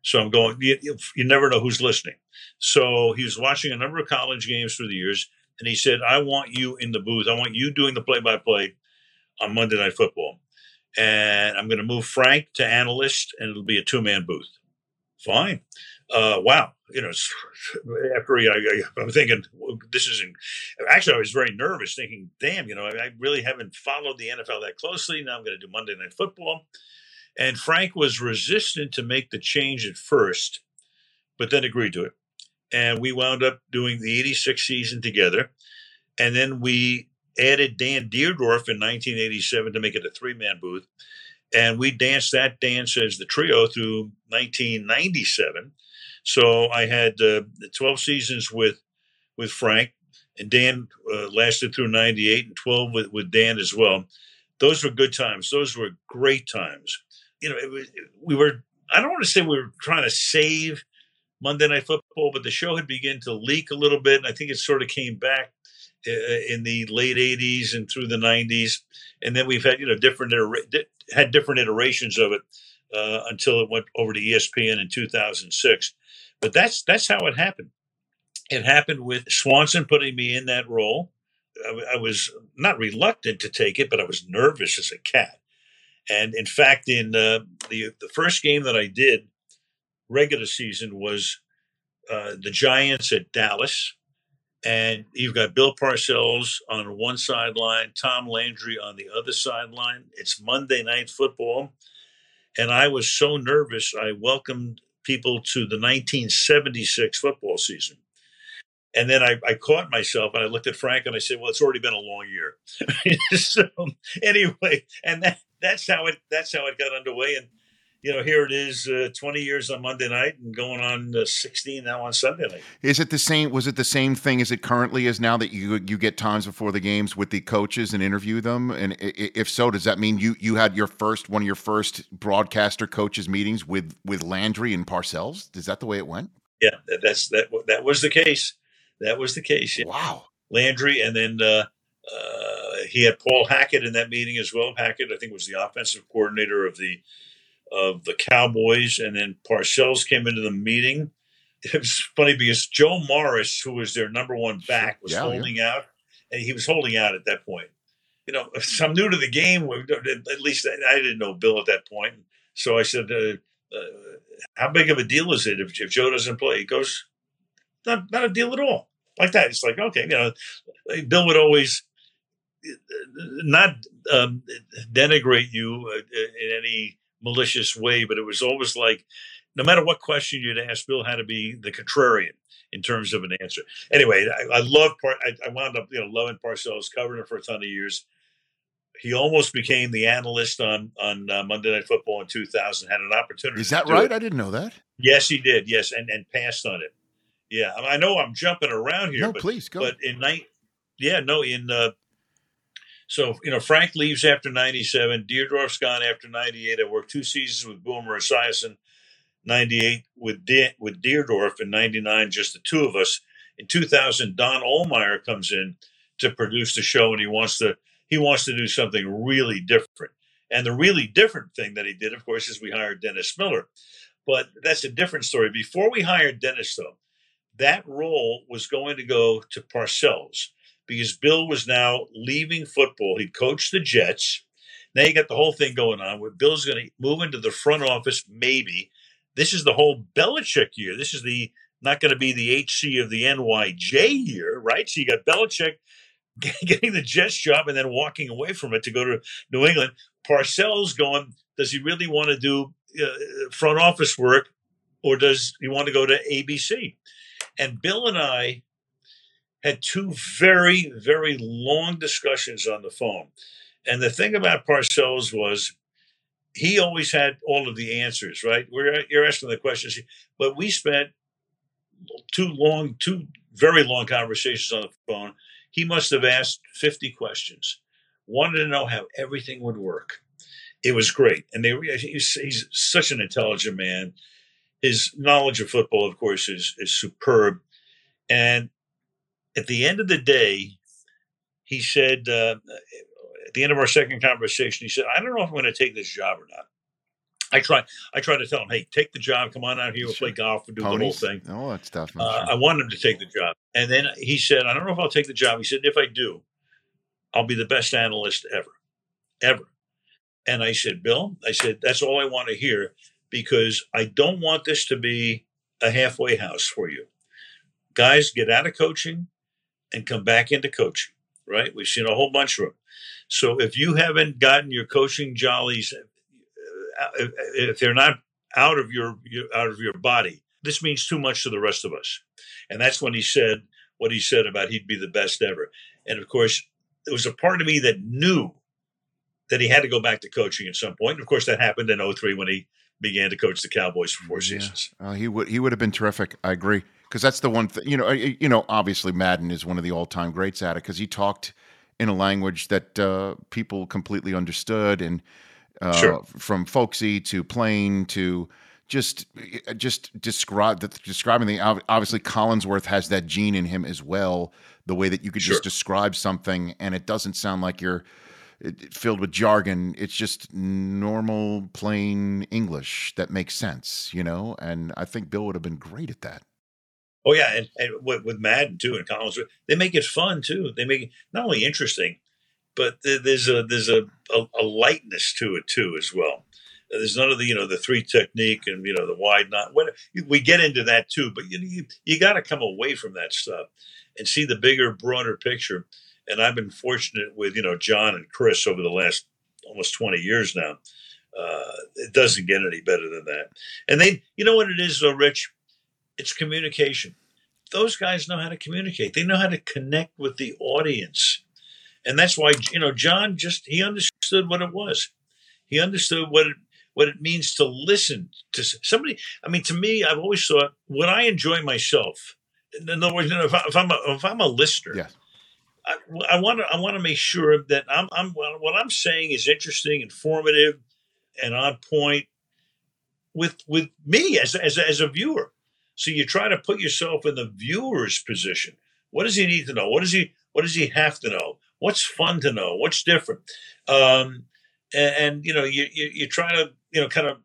So I'm going, you, you- never know who's listening. So he was watching a number of college games through the years. And he said, I want you in the booth. I want you doing the play by play on Monday Night Football. And I'm going to move Frank to analyst, and it'll be a two man booth. Fine. Uh, wow. You know, after I, I, I'm thinking, this isn't. Actually, I was very nervous, thinking, damn, you know, I, I really haven't followed the NFL that closely. Now I'm going to do Monday Night Football. And Frank was resistant to make the change at first, but then agreed to it. And we wound up doing the 86 season together. And then we added Dan Dierdorf in 1987 to make it a three man booth. And we danced that dance as the trio through 1997. So I had uh, 12 seasons with with Frank, and Dan uh, lasted through 98 and 12 with, with Dan as well. Those were good times. Those were great times. You know, it was, we were, I don't want to say we were trying to save Monday Night Football, but the show had begun to leak a little bit. And I think it sort of came back uh, in the late 80s and through the 90s. And then we've had, you know, different, had different iterations of it uh, until it went over to ESPN in 2006. But that's that's how it happened. It happened with Swanson putting me in that role. I was not reluctant to take it, but I was nervous as a cat. And in fact, in uh, the the first game that I did regular season was uh, the Giants at Dallas, and you've got Bill Parcells on one sideline, Tom Landry on the other sideline. It's Monday Night Football, and I was so nervous. I welcomed people to the 1976 football season. And then I, I caught myself and I looked at Frank and I said, "Well, it's already been a long year." so anyway, and that, that's how it that's how it got underway. And you know, here it is, uh, 20 years on Monday night and going on uh, 16 now on Sunday night. Is it the same? Was it the same thing as it currently is now that you you get times before the games with the coaches and interview them? And if so, does that mean you you had your first one of your first broadcaster coaches meetings with with Landry and Parcells? Is that the way it went? Yeah, that, that's that. That was the case. That was the case. Yeah. Wow. Landry, and then uh, Uh, he had Paul Hackett in that meeting as well. Hackett, I think, was the offensive coordinator of the of the Cowboys, and then Parcells came into the meeting. It was funny because Joe Morris, who was their number one back, was Yeah, yeah. holding out, and he was holding out at that point. You know, so I'm new to the game. At least I didn't know Bill at that point. So I said, uh, uh, "How big of a deal is it if, if Joe doesn't play?" He goes, "Not not a deal at all." Like that. It's like okay, you know, Bill would always not um, denigrate you uh, in any malicious way, but it was always like no matter what question you'd ask, Bill had to be the contrarian in terms of an answer. Anyway, I, I love Par- I, I wound up you know loving Parcells, covering him for a ton of years. He almost became the analyst on on uh, Monday Night Football in 2000. Had an opportunity. Is that right? it. I didn't know that. Yes, he did. Yes, and and passed on it. Yeah, I, I know I'm jumping around here, No, but please go. but in night, yeah, no, in uh, so you know Frank leaves after '97. Dierdorf's gone after '98. I worked two seasons with Boomer Esiason, '98 with De- with Deerdorf, and '99 just the two of us. In 2000, Don Ohlmeyer comes in to produce the show, and he wants to he wants to do something really different. And the really different thing that he did, of course, is we hired Dennis Miller. But that's a different story. Before we hired Dennis, though, that role was going to go to Parcells because Bill was now leaving football. He'd coached the Jets. Now you got the whole thing going on where Bill's going to move into the front office, maybe. This is the whole Belichick year. This is the not going to be the HC of the NYJ year, right? So you got Belichick getting the Jets job and then walking away from it to go to New England. Parcells going, does he really want to do uh, front office work or does he want to go to ABC? And Bill and I had two very, very long discussions on the phone. And the thing about Parcells was he always had all of the answers, right? We're, you're asking the questions, but we spent two long, two very long conversations on the phone. He must have asked 50 questions, wanted to know how everything would work. It was great. And they, he's, he's such an intelligent man. His knowledge of football, of course, is, is superb. And at the end of the day, he said, uh, at the end of our second conversation, he said, I don't know if I'm going to take this job or not. I try, I try to tell him, hey, take the job. Come on out here. We'll play golf and do Ponies, the whole thing. all that stuff. Uh, sure. I want him to take the job. And then he said, I don't know if I'll take the job. He said, if I do, I'll be the best analyst ever, ever. And I said, Bill, I said, that's all I want to hear because I don't want this to be a halfway house for you. Guys, get out of coaching and come back into coaching, right? We've seen a whole bunch of them. So if you haven't gotten your coaching jollies, uh, if- if they're not out of your, your out of your body, this means too much to the rest of us. And that's when he said what he said about he'd be the best ever. And of course, there was a part of me that knew that he had to go back to coaching at some point. And of course, that happened in 03 when he began to coach the Cowboys for four Yeah. seasons. Uh, he would he would have been terrific. I agree because that's the one thing. You know, you know, obviously Madden is one of the all time greats at it because he talked in a language that uh, people completely understood, and uh, Sure. from folksy to plain to just just describe the, describing the obviously Collinsworth has that gene in him as well. The way that you could Sure. just describe something and it doesn't sound like you're filled with jargon. It's just normal, plain English that makes sense, you know. And I think Bill would have been great at that. Oh yeah, and, and with, with Madden too and Collins, they make it fun too. They make it not only interesting, but th- there's a there's a, a, a lightness to it too as well. There's none of the you know the three technique and you know the wide not. What we get into that too, but you you, you got to come away from that stuff and see the bigger, broader picture. And I've been fortunate with you know John and Chris over the last almost 20 years now. Uh, it doesn't get any better than that. And they, you know what it is though, Rich? It's communication. Those guys know how to communicate. They know how to connect with the audience. And that's why, you know, John just, he understood what it was. He understood what it, what it means to listen to somebody. I mean, to me, I've always thought when I enjoy myself, in other words, you know, if, I, if I'm a, if I'm a listener, Yes. I want to I want to make sure that I'm I'm what I'm saying is interesting, informative, and on point with with me as as as a viewer. So you try to put yourself in the viewer's position. What does he need to know? What does he what does he have to know? What's fun to know? What's different? Um, and, and, you know, you, you you try to you know kind of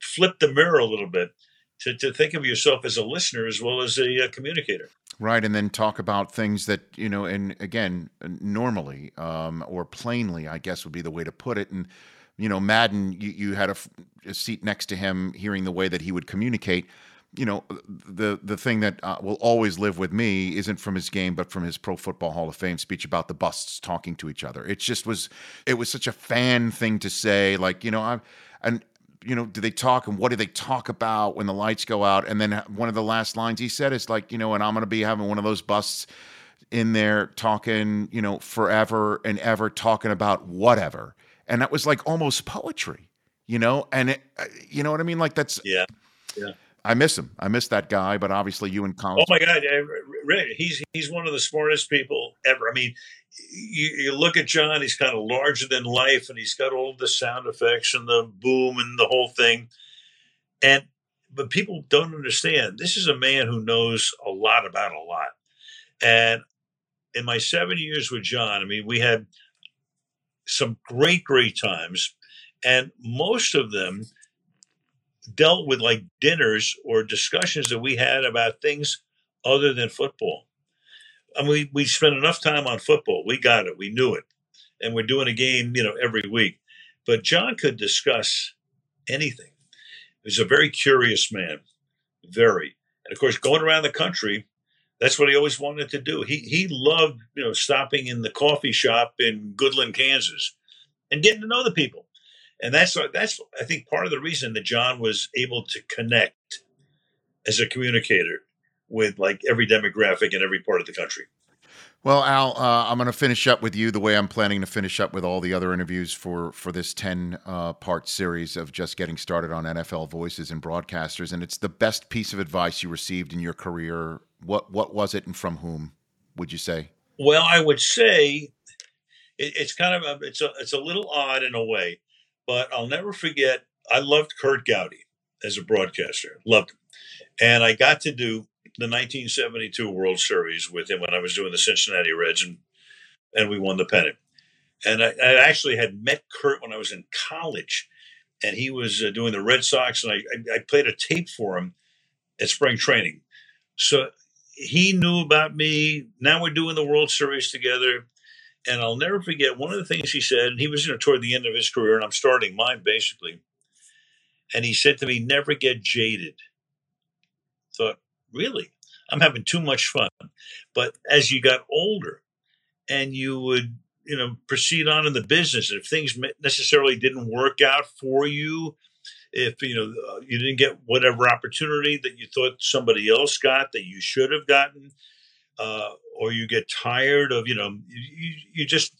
flip the mirror a little bit to, to think of yourself as a listener as well as a, a communicator. Right, and then talk about things that you know, and again, normally um, or plainly, I guess would be the way to put it. And you know, Madden, you, you had a, a seat next to him, hearing the way that he would communicate. You know, the the thing that uh, will always live with me isn't from his game, but from his Pro Football Hall of Fame speech about the busts talking to each other. It just was, it was such a fan thing to say. Like, you know, I'm, and you know, do they talk and what do they talk about when the lights go out? And then one of the last lines he said is like, you know, and I'm going to be having one of those busts in there talking, you know, forever and ever talking about whatever. And that was like almost poetry, you know? And it, uh, you know what I mean? Like that's, yeah. Yeah. I miss him. I miss that guy, but obviously you and Colin. Oh my God, eh, he's he's one of the smartest people ever. I mean, you, you, look at John; he's kind of larger than life, and he's got all the sound effects and the boom and the whole thing. And but people don't understand. This is a man who knows a lot about a lot. And in my seven years with John, I mean, we had some great, great times, and most of them dealt with like dinners or discussions that we had about things other than football. I mean, we, we spent enough time on football. We got it. We knew it. And we're doing a game, you know, every week. But John could discuss anything. He was a very curious man, very. And of course, going around the country, that's what he always wanted to do. He he loved, you know, stopping in the coffee shop in Goodland, Kansas, and getting to know the people and that's that's I think part of the reason that John was able to connect as a communicator with like every demographic in every part of the country. Well, Al, uh, I'm going to finish up with you the way I'm planning to finish up with all the other interviews for for this 10 uh, part series of just getting started on NFL voices and broadcasters. And it's the best piece of advice you received in your career. What what was it, and from whom? Would you say? Well, I would say it, it's kind of a, it's a it's a little odd in a way. But I'll never forget, I loved Curt Gowdy as a broadcaster, loved him. And I got to do the 1972 World Series with him when I was doing the Cincinnati Reds, and, and we won the pennant. And I, I actually had met Curt when I was in college, and he was uh, doing the Red Sox, and I, I, I played a tape for him at spring training. So he knew about me. Now we're doing the World Series together. And I'll never forget one of the things he said, and he was, you know, toward the end of his career, and I'm starting mine basically. And he said to me, never get jaded. Thought, really? I'm having too much fun. But as you got older and you would, you know, proceed on in the business, if things necessarily didn't work out for you, if you know uh, you didn't get whatever opportunity that you thought somebody else got that you should have gotten, uh, or you get tired of, you know, you, you just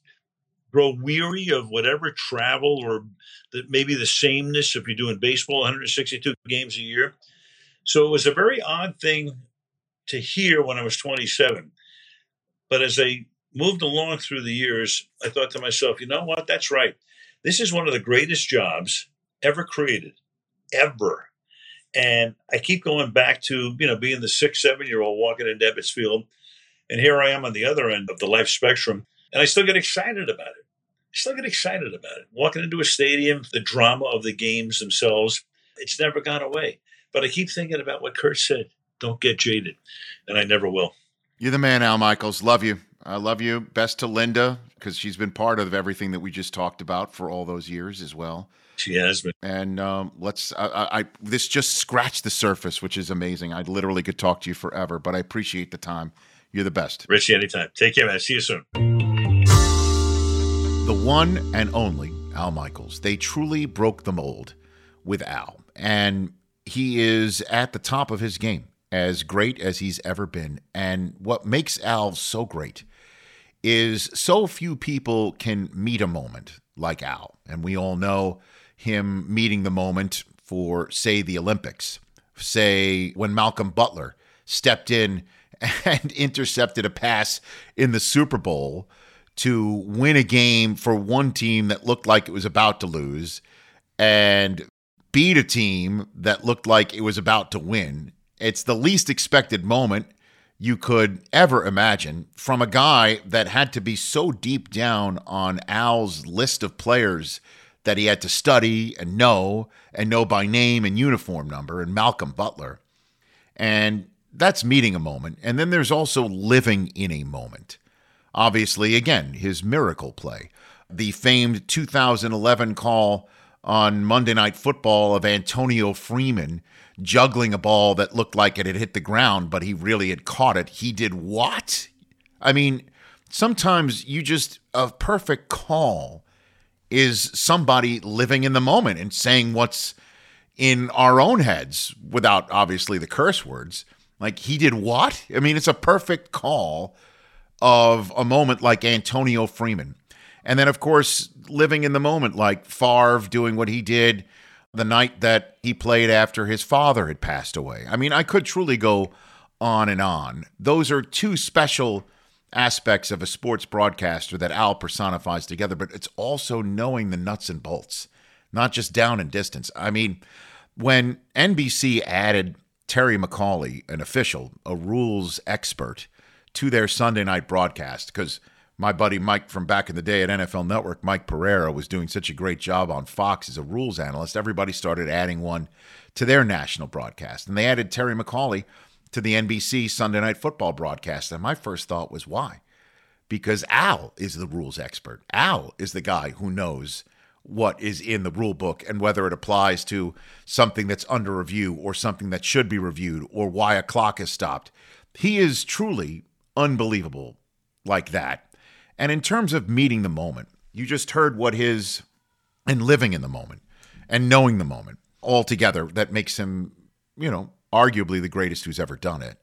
grow weary of whatever travel or the, maybe the sameness if you're doing baseball 162 games a year. So it was a very odd thing to hear when I was 27. But as I moved along through the years, I thought to myself, you know what? That's right. This is one of the greatest jobs ever created, ever. And I keep going back to, you know, being the six, seven year old walking in Ebbets Field and here I am on the other end of the life spectrum, and I still get excited about it. I still get excited about it. Walking into a stadium, the drama of the games themselves, it's never gone away. But I keep thinking about what Curt said don't get jaded. And I never will. You're the man, Al Michaels. Love you. I love you. Best to Linda, because she's been part of everything that we just talked about for all those years as well. She has been. And um, let's. I, I, this just scratched the surface, which is amazing. I literally could talk to you forever, but I appreciate the time. You're the best. Richie, anytime. Take care, man. See you soon. The one and only Al Michaels. They truly broke the mold with Al. And he is at the top of his game, as great as he's ever been. And what makes Al so great is so few people can meet a moment like Al. And we all know him meeting the moment for, say, the Olympics, say, when Malcolm Butler stepped in and intercepted a pass in the Super Bowl to win a game for one team that looked like it was about to lose and beat a team that looked like it was about to win. It's the least expected moment you could ever imagine from a guy that had to be so deep down on Al's list of players that he had to study and know and know by name and uniform number and Malcolm Butler. And that's meeting a moment. And then there's also living in a moment. Obviously, again, his miracle play. The famed 2011 call on Monday Night Football of Antonio Freeman juggling a ball that looked like it had hit the ground, but he really had caught it. He did what? I mean, sometimes you just, a perfect call is somebody living in the moment and saying what's in our own heads without obviously the curse words. Like he did what? I mean, it's a perfect call of a moment like Antonio Freeman. And then, of course, living in the moment like Favre doing what he did the night that he played after his father had passed away. I mean, I could truly go on and on. Those are two special aspects of a sports broadcaster that Al personifies together, but it's also knowing the nuts and bolts, not just down and distance. I mean, when NBC added Terry McAulay, an official, a rules expert, to their Sunday night broadcast, because my buddy Mike from back in the day at NFL Network, Mike Pereira, was doing such a great job on Fox as a rules analyst. Everybody started adding one to their national broadcast. And they added Terry McAulay to the NBC Sunday Night Football broadcast. And my first thought was, why? Because Al is the rules expert. Al is the guy who knows what is in the rule book and whether it applies to something that's under review or something that should be reviewed or why a clock is stopped. He is truly unbelievable like that. And in terms of meeting the moment, you just heard what his and living in the moment and knowing the moment all together that makes him, you know, arguably the greatest who's ever done it.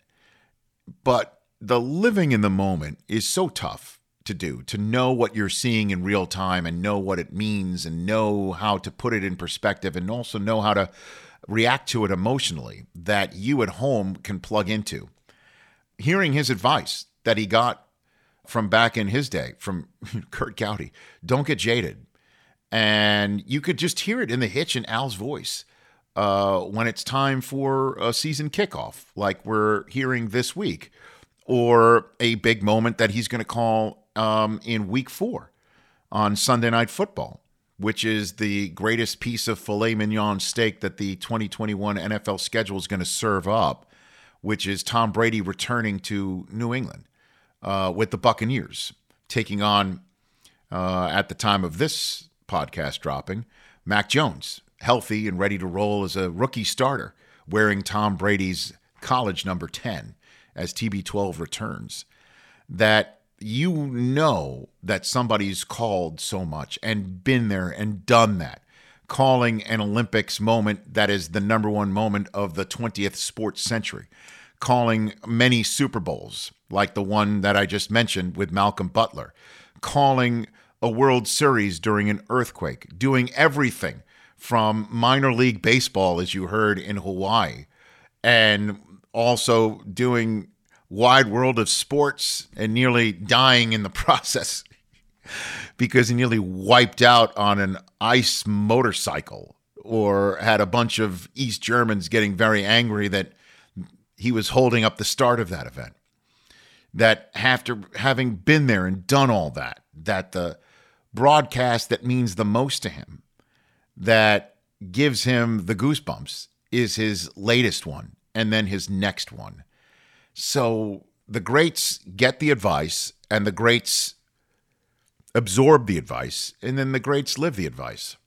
But the living in the moment is so tough to do, to know what you're seeing in real time and know what it means and know how to put it in perspective and also know how to react to it emotionally that you at home can plug into. Hearing his advice that he got from back in his day from Curt Gowdy. Don't get jaded. And you could just hear it in the hitch in Al's voice uh, when it's time for a season kickoff, like we're hearing this week, or a big moment that he's going to call um, in week four on Sunday Night Football, which is the greatest piece of filet mignon steak that the 2021 NFL schedule is going to serve up, which is Tom Brady returning to New England uh, with the Buccaneers, taking on, uh, at the time of this podcast dropping, Mac Jones, healthy and ready to roll as a rookie starter, wearing Tom Brady's college number 10 as TB12 returns. That you know that somebody's called so much and been there and done that. Calling an Olympics moment that is the number one moment of the 20th sports century, calling many Super Bowls, like the one that I just mentioned with Malcolm Butler, calling a World Series during an earthquake, doing everything from minor league baseball, as you heard in Hawaii, and also doing wide world of sports and nearly dying in the process because he nearly wiped out on an ice motorcycle or had a bunch of East Germans getting very angry that he was holding up the start of that event that after having been there and done all that, that the broadcast that means the most to him, that gives him the goosebumps, is his latest one and then his next one. So the greats get the advice and the greats absorb the advice and then the greats live the advice.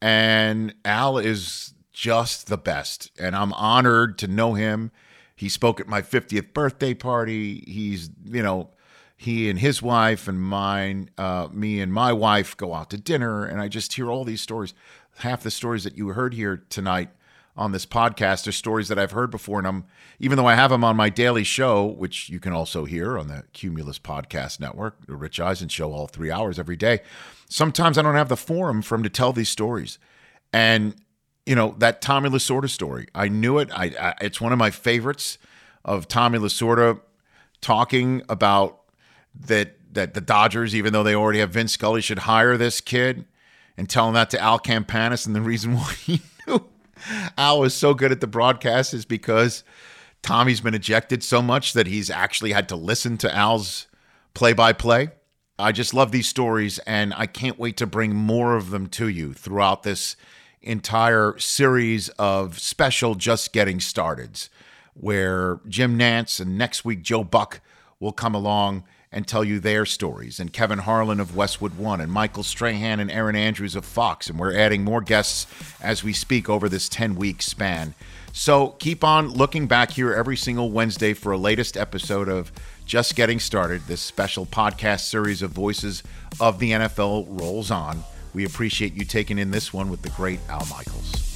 And Al is just the best. And I'm honored to know him he spoke at my 50th birthday party. He's, you know, he and his wife and mine, uh, me and my wife go out to dinner, and I just hear all these stories. Half the stories that you heard here tonight on this podcast are stories that I've heard before, and I'm even though I have them on my daily show, which you can also hear on the Cumulus Podcast Network, the Rich Eisen Show, all three hours every day. Sometimes I don't have the forum for him to tell these stories, and you know that Tommy Lasorda story. I knew it. I, I, it's one of my favorites of Tommy Lasorda talking about that that the Dodgers, even though they already have Vin Scully, should hire this kid and telling that to Al Campanis. And the reason why he knew Al is so good at the broadcast is because Tommy's been ejected so much that he's actually had to listen to Al's play by play. I just love these stories, and I can't wait to bring more of them to you throughout this entire series of special Just Getting Starteds, where Jim Nantz and next week Joe Buck will come along and tell you their stories, and Kevin Harlan of Westwood One, and Michael Strahan and Erin Andrews of Fox. And we're adding more guests as we speak over this 10 week span. So keep on looking back here every single Wednesday for a latest episode of Just Getting Started. This special podcast series of voices of the NFL rolls on. We appreciate you taking in this one with the great Al Michaels.